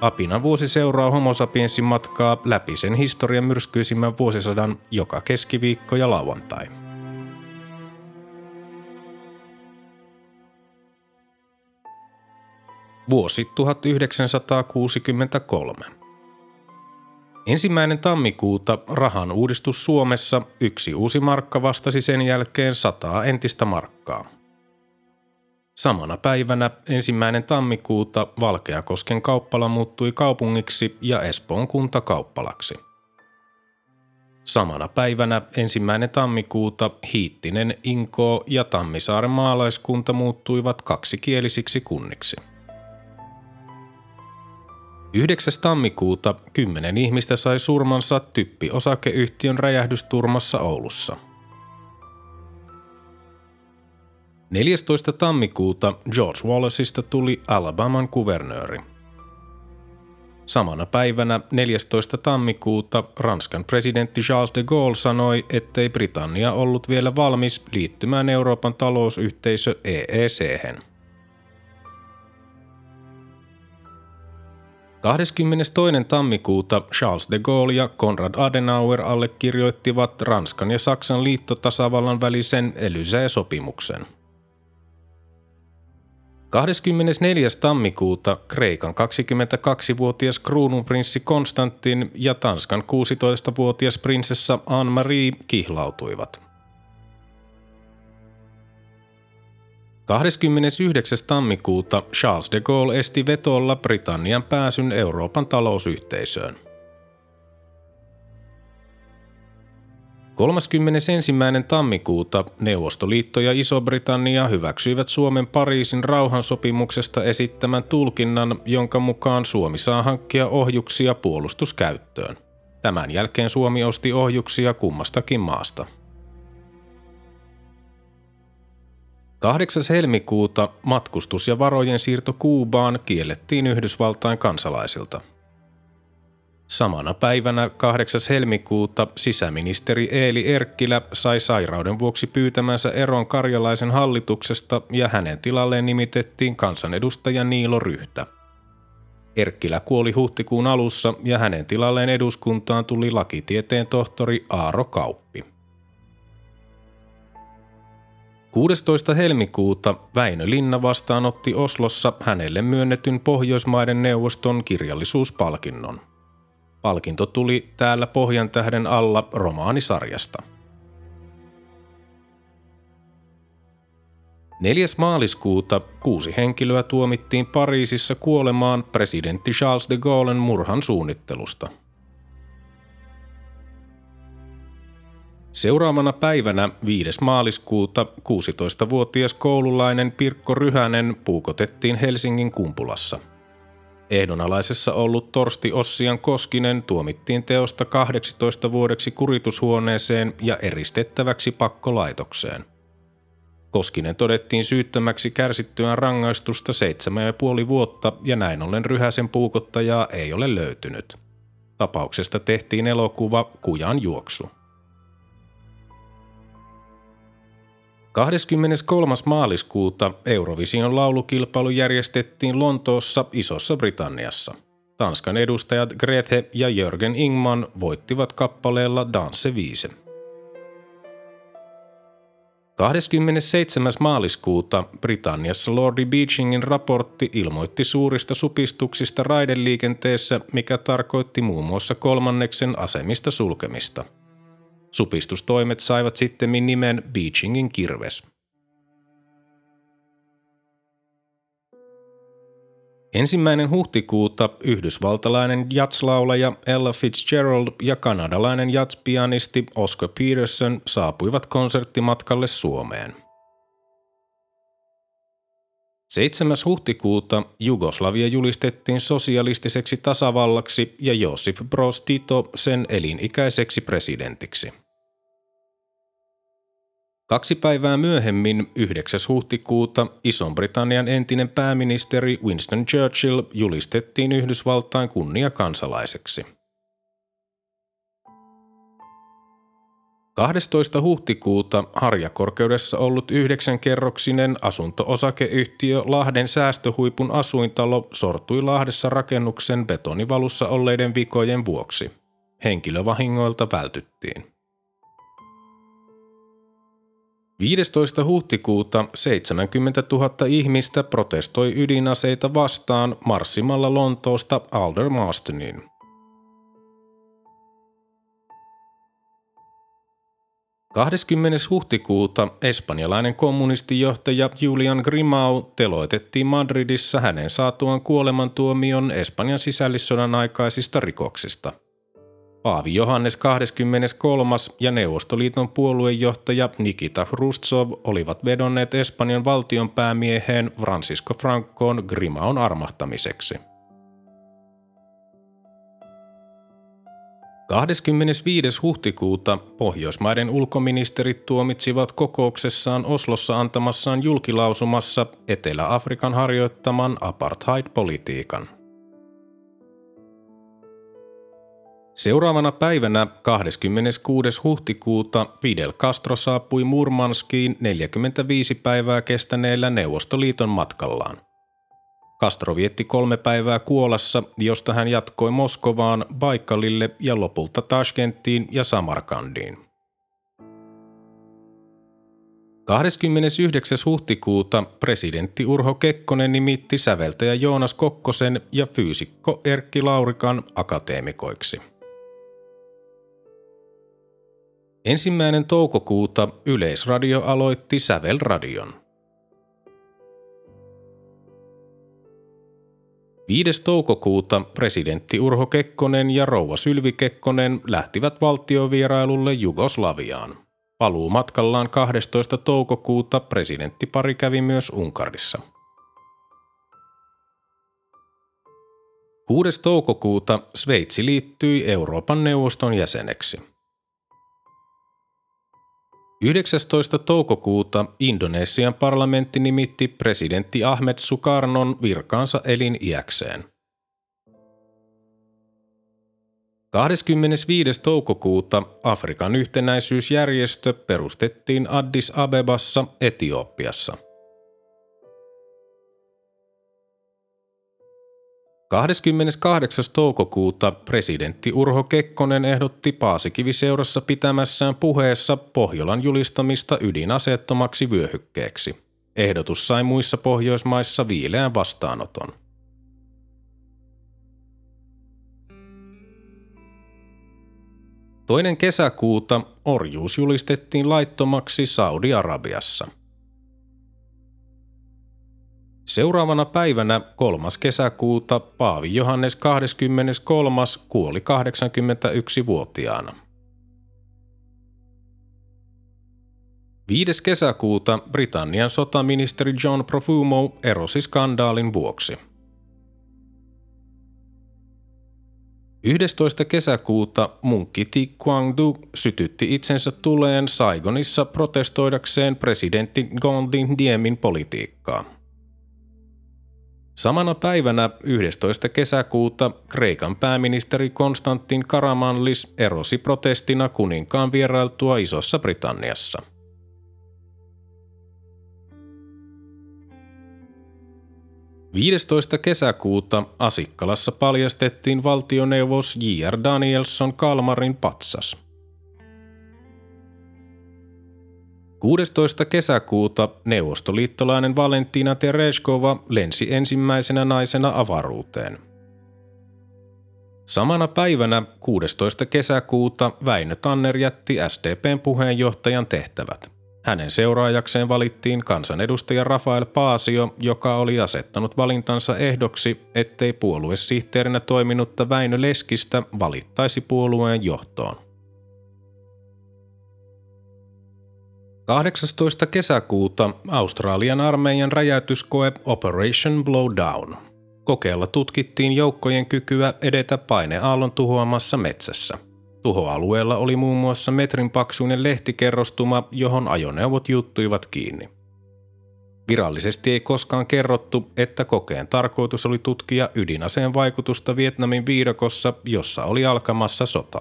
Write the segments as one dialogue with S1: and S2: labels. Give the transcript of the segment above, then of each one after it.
S1: Apina vuosi seuraa homo sapiensin matkaa läpi sen historian myrskyisimmän vuosisadan joka keskiviikko ja lauantai. Vuosi 1963. Ensimmäinen tammikuuta rahan uudistus Suomessa yksi uusi markka vastasi sen jälkeen sataa entistä markkaa. Samana päivänä ensimmäinen tammikuuta Valkeakosken kauppala muuttui kaupungiksi ja Espoon kunta kauppalaksi. Samana päivänä ensimmäinen tammikuuta Hiittinen, Inkoo ja Tammisaaren maalaiskunta muuttuivat kaksikielisiksi kunniksi. 9. tammikuuta kymmenen ihmistä sai surmansa Typpi-osakeyhtiön räjähdysturmassa Oulussa – 14. tammikuuta George Wallaceista tuli Alabaman kuvernööri. Samana päivänä 14. tammikuuta Ranskan presidentti Charles de Gaulle sanoi, ettei Britannia ollut vielä valmis liittymään Euroopan talousyhteisö EEC. -hän. 22. tammikuuta Charles de Gaulle ja Konrad Adenauer allekirjoittivat Ranskan ja Saksan liittotasavallan välisen Elysee-sopimuksen – 24. tammikuuta Kreikan 22-vuotias kruununprinssi Konstantin ja Tanskan 16-vuotias prinsessa Anne-Marie kihlautuivat. 29. tammikuuta Charles de Gaulle esti vetolla Britannian pääsyn Euroopan talousyhteisöön – 31. tammikuuta Neuvostoliitto ja Iso-Britannia hyväksyivät Suomen Pariisin rauhansopimuksesta esittämän tulkinnan, jonka mukaan Suomi saa hankkia ohjuksia puolustuskäyttöön. Tämän jälkeen Suomi osti ohjuksia kummastakin maasta. 8. helmikuuta matkustus- ja varojen siirto Kuubaan kiellettiin Yhdysvaltain kansalaisilta – Samana päivänä 8. helmikuuta sisäministeri Eeli Erkkilä sai sairauden vuoksi pyytämänsä eron karjalaisen hallituksesta ja hänen tilalleen nimitettiin kansanedustaja Niilo Ryhtä. Erkkilä kuoli huhtikuun alussa ja hänen tilalleen eduskuntaan tuli lakitieteen tohtori Aaro Kauppi. 16. helmikuuta Väinö Linna vastaanotti Oslossa hänelle myönnetyn Pohjoismaiden neuvoston kirjallisuuspalkinnon. Palkinto tuli täällä Pohjan tähden alla romaanisarjasta. 4. maaliskuuta kuusi henkilöä tuomittiin Pariisissa kuolemaan presidentti Charles de Gaullen murhan suunnittelusta. Seuraavana päivänä 5. maaliskuuta 16-vuotias koululainen Pirkko Ryhänen puukotettiin Helsingin kumpulassa – Ehdonalaisessa ollut Torsti Ossian Koskinen tuomittiin teosta 18 vuodeksi kuritushuoneeseen ja eristettäväksi pakkolaitokseen. Koskinen todettiin syyttömäksi kärsittyään rangaistusta seitsemän ja puoli vuotta ja näin ollen Ryhäsen puukottajaa ei ole löytynyt. Tapauksesta tehtiin elokuva Kujan juoksu. 23. maaliskuuta Eurovision laulukilpailu järjestettiin Lontoossa Isossa Britanniassa. Tanskan edustajat Grete ja Jörgen Ingman voittivat kappaleella Danse Viise. 27. maaliskuuta Britanniassa Lordi Beechingin raportti ilmoitti suurista supistuksista raideliikenteessä, mikä tarkoitti muun muassa kolmanneksen asemista sulkemista – Supistustoimet saivat sitten nimen Beachingin kirves. Ensimmäinen huhtikuuta yhdysvaltalainen jatslaulaja Ella Fitzgerald ja kanadalainen jatspianisti Oscar Peterson saapuivat konserttimatkalle Suomeen – 7. huhtikuuta Jugoslavia julistettiin sosialistiseksi tasavallaksi ja Josip Broz Tito sen elinikäiseksi presidentiksi. Kaksi päivää myöhemmin, 9. huhtikuuta, Ison-Britannian entinen pääministeri Winston Churchill julistettiin Yhdysvaltain kunniakansalaiseksi. 12. huhtikuuta harjakorkeudessa ollut yhdeksänkerroksinen asunto-osakeyhtiö Lahden säästöhuipun asuintalo sortui Lahdessa rakennuksen betonivalussa olleiden vikojen vuoksi. Henkilövahingoilta vältyttiin. 15. huhtikuuta 70 000 ihmistä protestoi ydinaseita vastaan marssimalla Lontoosta Aldermastoniin. 20. huhtikuuta espanjalainen kommunistijohtaja Julian Grimau teloitettiin Madridissa hänen saatuaan kuolemantuomion Espanjan sisällissodan aikaisista rikoksista. Paavi Johannes 23. ja Neuvostoliiton puoluejohtaja Nikita Hrustsov olivat vedonneet Espanjan valtionpäämieheen Francisco Francoon Grimaun armahtamiseksi. 25. huhtikuuta Pohjoismaiden ulkoministerit tuomitsivat kokouksessaan Oslossa antamassaan julkilausumassa Etelä-Afrikan harjoittaman apartheid-politiikan. Seuraavana päivänä 26. huhtikuuta Fidel Castro saapui Murmanskiin 45 päivää kestäneellä Neuvostoliiton matkallaan. Castro vietti kolme päivää Kuolassa, josta hän jatkoi Moskovaan, Baikalille ja lopulta Tashkenttiin ja Samarkandiin. 29. huhtikuuta presidentti Urho Kekkonen nimitti säveltäjä Joonas Kokkosen ja fyysikko Erkki Laurikan akateemikoiksi. Ensimmäinen toukokuuta Yleisradio aloitti Sävelradion. 5. toukokuuta presidentti Urho Kekkonen ja rouva Sylvi Kekkonen lähtivät valtiovierailulle Jugoslaviaan. Paluu matkallaan 12. toukokuuta presidenttipari kävi myös Unkarissa. 6. toukokuuta Sveitsi liittyi Euroopan neuvoston jäseneksi. 19. toukokuuta Indonesian parlamentti nimitti presidentti Ahmed Sukarnon virkaansa eliniäkseen. 25. toukokuuta Afrikan yhtenäisyysjärjestö perustettiin Addis Abebassa, Etiopiassa. 28. toukokuuta presidentti Urho Kekkonen ehdotti Paasikiviseurassa pitämässään puheessa Pohjolan julistamista ydinaseettomaksi vyöhykkeeksi. Ehdotus sai muissa Pohjoismaissa viileän vastaanoton. Toinen kesäkuuta orjuus julistettiin laittomaksi Saudi-Arabiassa – Seuraavana päivänä 3. kesäkuuta Paavi Johannes 23. kuoli 81-vuotiaana. 5. kesäkuuta Britannian sotaministeri John Profumo erosi skandaalin vuoksi. 11. kesäkuuta munkki Thi Quang Du sytytti itsensä tuleen Saigonissa protestoidakseen presidentti Gondin Diemin politiikkaa. Samana päivänä 11. kesäkuuta Kreikan pääministeri Konstantin Karamanlis erosi protestina kuninkaan vierailtua Isossa Britanniassa. Viidestoista kesäkuuta Asikkalassa paljastettiin valtioneuvos J.R. Danielson Kalmarin patsas – 16. kesäkuuta neuvostoliittolainen Valentina Tereshkova lensi ensimmäisenä naisena avaruuteen. Samana päivänä 16. kesäkuuta Väinö Tanner jätti SDPn puheenjohtajan tehtävät. Hänen seuraajakseen valittiin kansanedustaja Rafael Paasio, joka oli asettanut valintansa ehdoksi, ettei puoluesihteerinä toiminutta Väinö Leskistä valittaisi puolueen johtoon. 18. kesäkuuta Australian armeijan räjäytyskoe Operation Blowdown. Kokeella tutkittiin joukkojen kykyä edetä paineaallon tuhoamassa metsässä. Tuhoalueella oli muun muassa metrin paksuinen lehtikerrostuma, johon ajoneuvot juttuivat kiinni. Virallisesti ei koskaan kerrottu, että kokeen tarkoitus oli tutkia ydinaseen vaikutusta Vietnamin viidakossa, jossa oli alkamassa sota.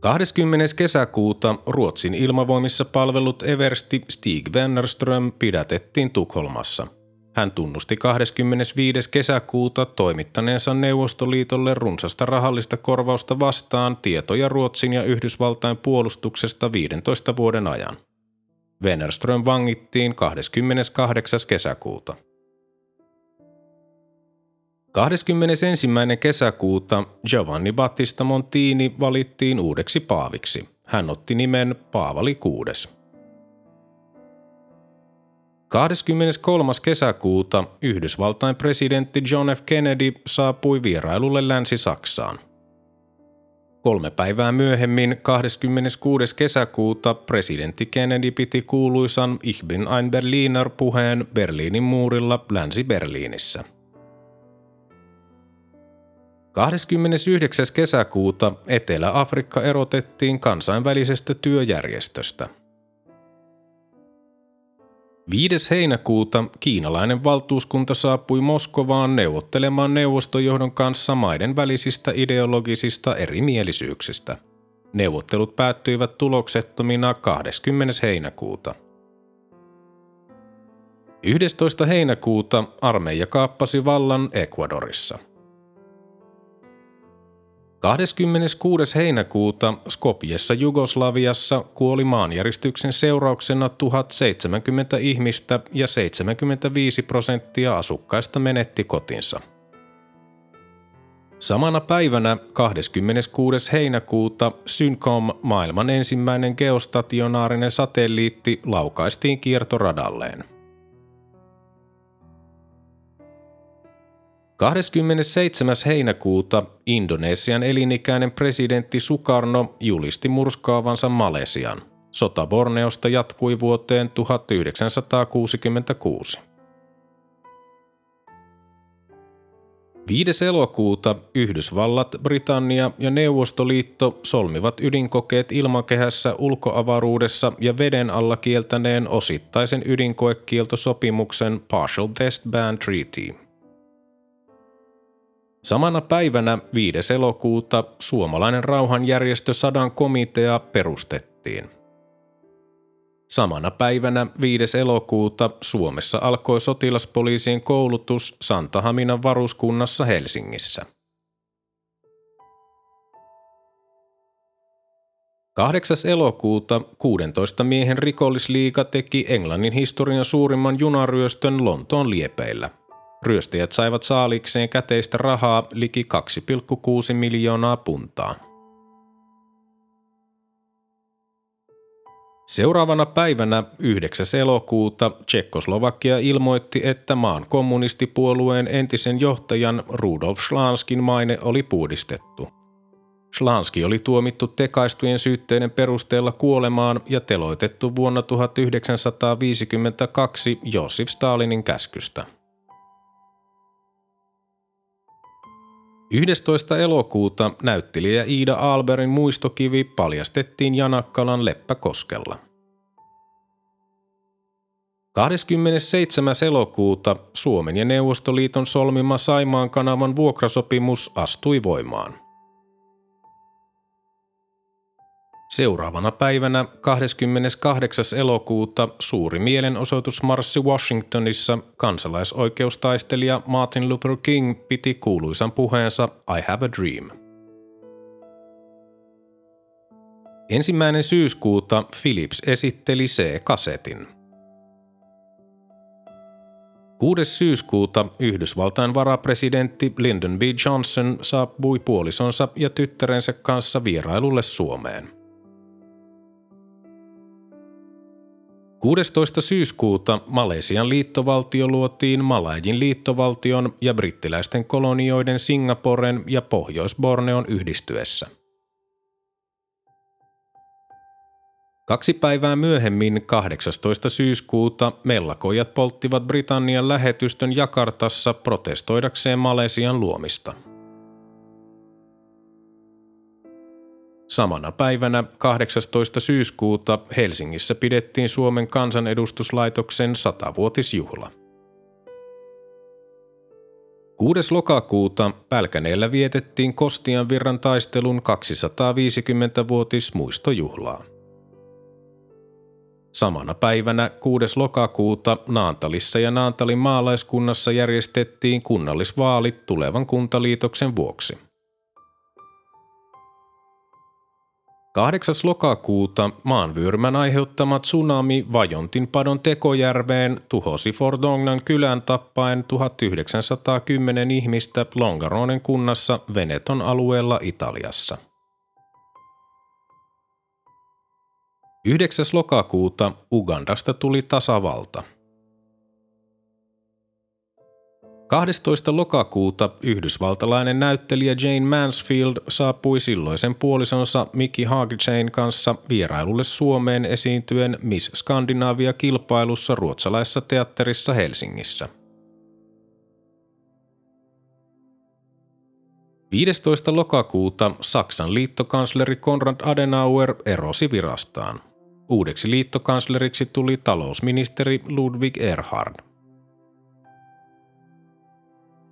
S1: 20. kesäkuuta Ruotsin ilmavoimissa palvelut Eversti Stig Wennerström pidätettiin Tukholmassa. Hän tunnusti 25. kesäkuuta toimittaneensa Neuvostoliitolle runsasta rahallista korvausta vastaan tietoja Ruotsin ja Yhdysvaltain puolustuksesta 15 vuoden ajan. Wennerström vangittiin 28. kesäkuuta. 21. kesäkuuta Giovanni Battista Montini valittiin uudeksi paaviksi. Hän otti nimen Paavali VI. 23. kesäkuuta Yhdysvaltain presidentti John F. Kennedy saapui vierailulle Länsi-Saksaan. Kolme päivää myöhemmin, 26. kesäkuuta, presidentti Kennedy piti kuuluisan Ich bin ein Berliner puheen Berliinin muurilla Länsi-Berliinissä. 29. kesäkuuta Etelä-Afrikka erotettiin kansainvälisestä työjärjestöstä – 5. heinäkuuta kiinalainen valtuuskunta saapui Moskovaan neuvottelemaan neuvostojohdon kanssa maiden välisistä ideologisista erimielisyyksistä. Neuvottelut päättyivät tuloksettomina 20. heinäkuuta. 11. heinäkuuta armeija kaappasi vallan Ecuadorissa – 26. heinäkuuta Skopjessa Jugoslaviassa kuoli maanjäristyksen seurauksena 1070 ihmistä ja 75 prosenttia asukkaista menetti kotinsa. Samana päivänä 26. heinäkuuta Syncom, maailman ensimmäinen geostationaarinen satelliitti, laukaistiin kiertoradalleen – 27. heinäkuuta Indonesian elinikäinen presidentti Sukarno julisti murskaavansa Malesian. Sota Borneosta jatkui vuoteen 1966. 5. elokuuta Yhdysvallat, Britannia ja Neuvostoliitto solmivat ydinkokeet ilmakehässä ulkoavaruudessa ja veden alla kieltäneen osittaisen ydinkoekieltosopimuksen Partial Test Ban Treaty – Samana päivänä 5. elokuuta suomalainen rauhanjärjestö Sadan komitea perustettiin. Samana päivänä 5. elokuuta Suomessa alkoi sotilaspoliisien koulutus Santahaminan varuskunnassa Helsingissä. 8. elokuuta 16 miehen rikollisliiga teki Englannin historian suurimman junaryöstön Lontoon liepeillä – Ryöstäjät saivat saalikseen käteistä rahaa liki 2,6 miljoonaa puntaa. Seuraavana päivänä 9. elokuuta Tsekkoslovakia ilmoitti, että maan kommunistipuolueen entisen johtajan Rudolf Schlanskin maine oli puhdistettu. Schlanski oli tuomittu tekaistujen syytteiden perusteella kuolemaan ja teloitettu vuonna 1952 Josif Stalinin käskystä. 11. elokuuta näyttelijä Iida Alberin muistokivi paljastettiin Janakkalan Leppäkoskella. 27. elokuuta Suomen ja Neuvostoliiton solmima Saimaan kanavan vuokrasopimus astui voimaan – Seuraavana päivänä 28. elokuuta suuri mielenosoitusmarssi Washingtonissa kansalaisoikeustaistelija Martin Luther King piti kuuluisan puheensa I have a dream. Ensimmäinen syyskuuta Philips esitteli C-kasetin. 6. syyskuuta Yhdysvaltain varapresidentti Lyndon B. Johnson saapui puolisonsa ja tyttärensä kanssa vierailulle Suomeen. 16. syyskuuta Malesian liittovaltio luotiin Malajin liittovaltion ja brittiläisten kolonioiden Singaporen ja Pohjois-Borneon yhdistyessä. Kaksi päivää myöhemmin, 18. syyskuuta, mellakojat polttivat Britannian lähetystön Jakartassa protestoidakseen Malesian luomista. Samana päivänä 18. syyskuuta Helsingissä pidettiin Suomen kansanedustuslaitoksen satavuotisjuhla. 6. lokakuuta Pälkäneellä vietettiin Kostian virran taistelun 250-vuotis muistojuhlaa. Samana päivänä 6. lokakuuta Naantalissa ja Naantalin maalaiskunnassa järjestettiin kunnallisvaalit tulevan kuntaliitoksen vuoksi. 8. lokakuuta maanvyörmän aiheuttama tsunami Vajontin padon tekojärveen tuhosi Fordognan kylän tappaen 1910 ihmistä Longaronen kunnassa Veneton alueella Italiassa. 9. lokakuuta Ugandasta tuli tasavalta – 12. lokakuuta yhdysvaltalainen näyttelijä Jane Mansfield saapui silloisen puolisonsa Mickey Hargitsen kanssa vierailulle Suomeen esiintyen Miss Skandinavia-kilpailussa ruotsalaisessa teatterissa Helsingissä. 15. lokakuuta Saksan liittokansleri Konrad Adenauer erosi virastaan. Uudeksi liittokansleriksi tuli talousministeri Ludwig Erhard.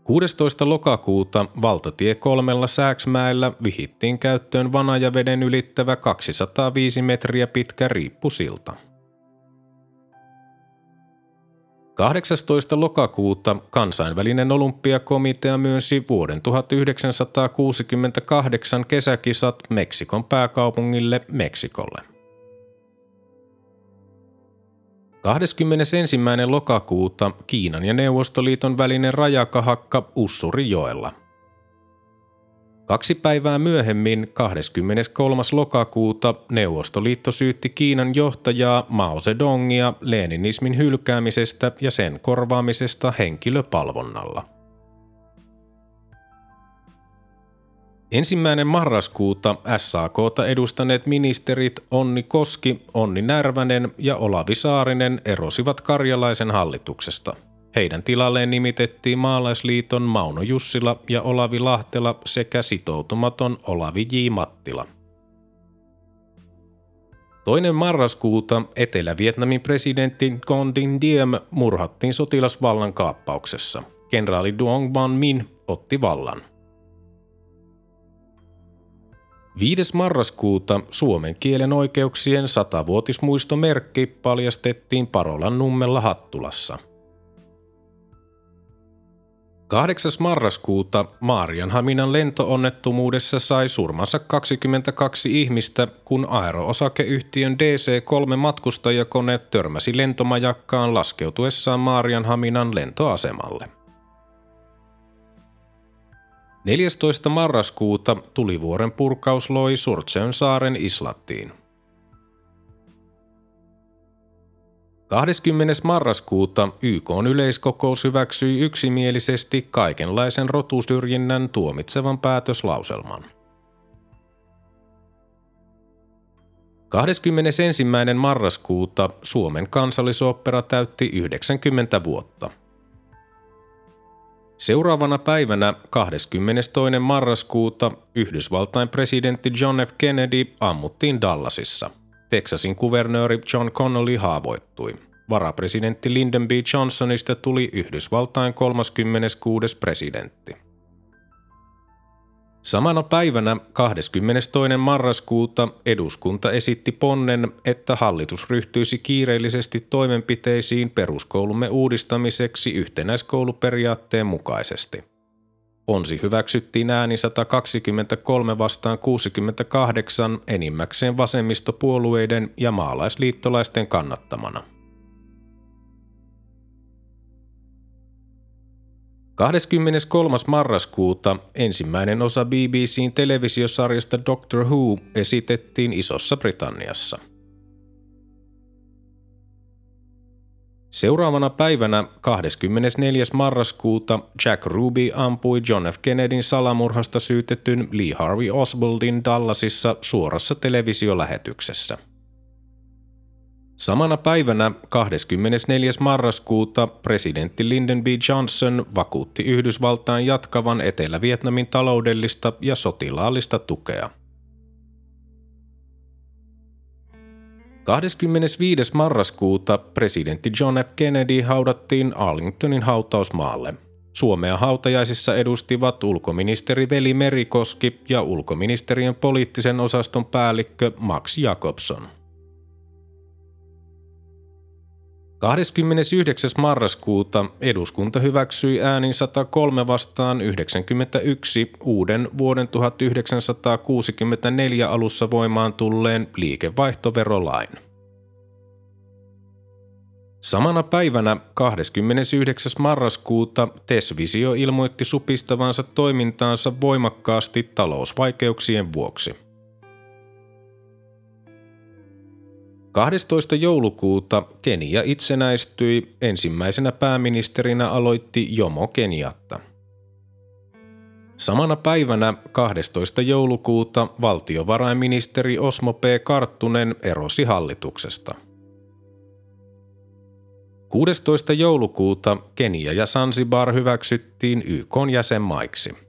S1: 16. lokakuuta valtatie kolmella Sääksmäellä vihittiin käyttöön Vanajaveden ylittävä 205 metriä pitkä riippusilta. 18. lokakuuta kansainvälinen olympiakomitea myönsi vuoden 1968 kesäkisat Meksikon pääkaupungille Meksikolle. 21. lokakuuta Kiinan ja Neuvostoliiton välinen rajakahakka Ussurijoella. Kaksi päivää myöhemmin, 23. lokakuuta, Neuvostoliitto syytti Kiinan johtajaa Mao Zedongia leninismin hylkäämisestä ja sen korvaamisesta henkilöpalvonnalla. Ensimmäinen marraskuuta SAKta edustaneet ministerit Onni Koski, Onni Närvänen ja Olavi Saarinen erosivat Karjalaisen hallituksesta. Heidän tilalleen nimitettiin Maalaisliiton Mauno Jussila ja Olavi Lahtela sekä sitoutumaton Olavi J. Mattila. Toinen marraskuuta Etelä-Vietnamin presidentti Condin Diem murhattiin sotilasvallan kaappauksessa. Kenraali Duong Van Min otti vallan – 5. marraskuuta suomen kielen oikeuksien satavuotismuistomerkki paljastettiin Parolan nummella Hattulassa. 8. marraskuuta Maarianhaminan lentoonnettomuudessa sai surmansa 22 ihmistä, kun aeroosakeyhtiön DC-3 matkustajakone törmäsi lentomajakkaan laskeutuessaan Maarianhaminan lentoasemalle. 14. marraskuuta tulivuoren purkaus loi Surtseön saaren Islattiin. 20. marraskuuta YK yleiskokous hyväksyi yksimielisesti kaikenlaisen rotusyrjinnän tuomitsevan päätöslauselman. 21. marraskuuta Suomen kansallisopera täytti 90 vuotta – Seuraavana päivänä 22. marraskuuta Yhdysvaltain presidentti John F. Kennedy ammuttiin Dallasissa. Texasin kuvernööri John Connolly haavoittui. Varapresidentti Lyndon B. Johnsonista tuli Yhdysvaltain 36. presidentti. Samana päivänä 22. marraskuuta eduskunta esitti ponnen, että hallitus ryhtyisi kiireellisesti toimenpiteisiin peruskoulumme uudistamiseksi yhtenäiskouluperiaatteen mukaisesti. Ponsi hyväksyttiin ääni 123 vastaan 68 enimmäkseen vasemmistopuolueiden ja maalaisliittolaisten kannattamana. 23. marraskuuta ensimmäinen osa BBCn televisiosarjasta Doctor Who esitettiin Isossa Britanniassa. Seuraavana päivänä 24. marraskuuta Jack Ruby ampui John F. Kennedyn salamurhasta syytetyn Lee Harvey Oswaldin Dallasissa suorassa televisiolähetyksessä. Samana päivänä 24. marraskuuta presidentti Lyndon B. Johnson vakuutti Yhdysvaltain jatkavan Etelä-Vietnamin taloudellista ja sotilaallista tukea. 25. marraskuuta presidentti John F. Kennedy haudattiin Arlingtonin hautausmaalle. Suomea hautajaisissa edustivat ulkoministeri Veli Merikoski ja ulkoministeriön poliittisen osaston päällikkö Max Jacobson. 29. marraskuuta eduskunta hyväksyi äänin 103 vastaan 91 uuden vuoden 1964 alussa voimaan tulleen liikevaihtoverolain. Samana päivänä 29. marraskuuta Tesvisio ilmoitti supistavansa toimintaansa voimakkaasti talousvaikeuksien vuoksi. 12. joulukuuta Kenia itsenäistyi, ensimmäisenä pääministerinä aloitti Jomo Keniatta. Samana päivänä 12. joulukuuta valtiovarainministeri Osmo P. Karttunen erosi hallituksesta. 16. joulukuuta Kenia ja Sansibar hyväksyttiin YK jäsenmaiksi.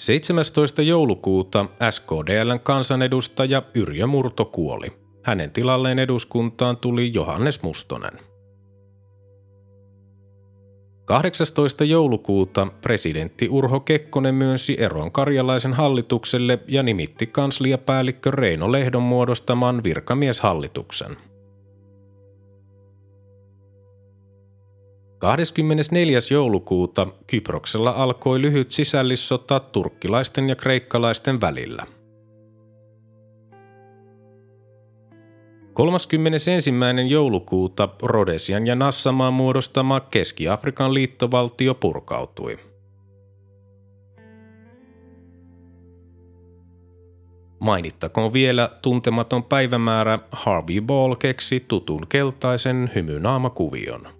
S1: 17. joulukuuta SKDLn kansanedustaja Yrjö Murto kuoli. Hänen tilalleen eduskuntaan tuli Johannes Mustonen. 18. joulukuuta presidentti Urho Kekkonen myönsi eron karjalaisen hallitukselle ja nimitti kansliapäällikkö Reino Lehdon muodostaman virkamieshallituksen – 24. joulukuuta Kyproksella alkoi lyhyt sisällissota turkkilaisten ja kreikkalaisten välillä. 31. joulukuuta Rodesian ja Nassamaan muodostama Keski-Afrikan liittovaltio purkautui. Mainittakoon vielä tuntematon päivämäärä Harvey Ball keksi tutun keltaisen hymynaamakuvion.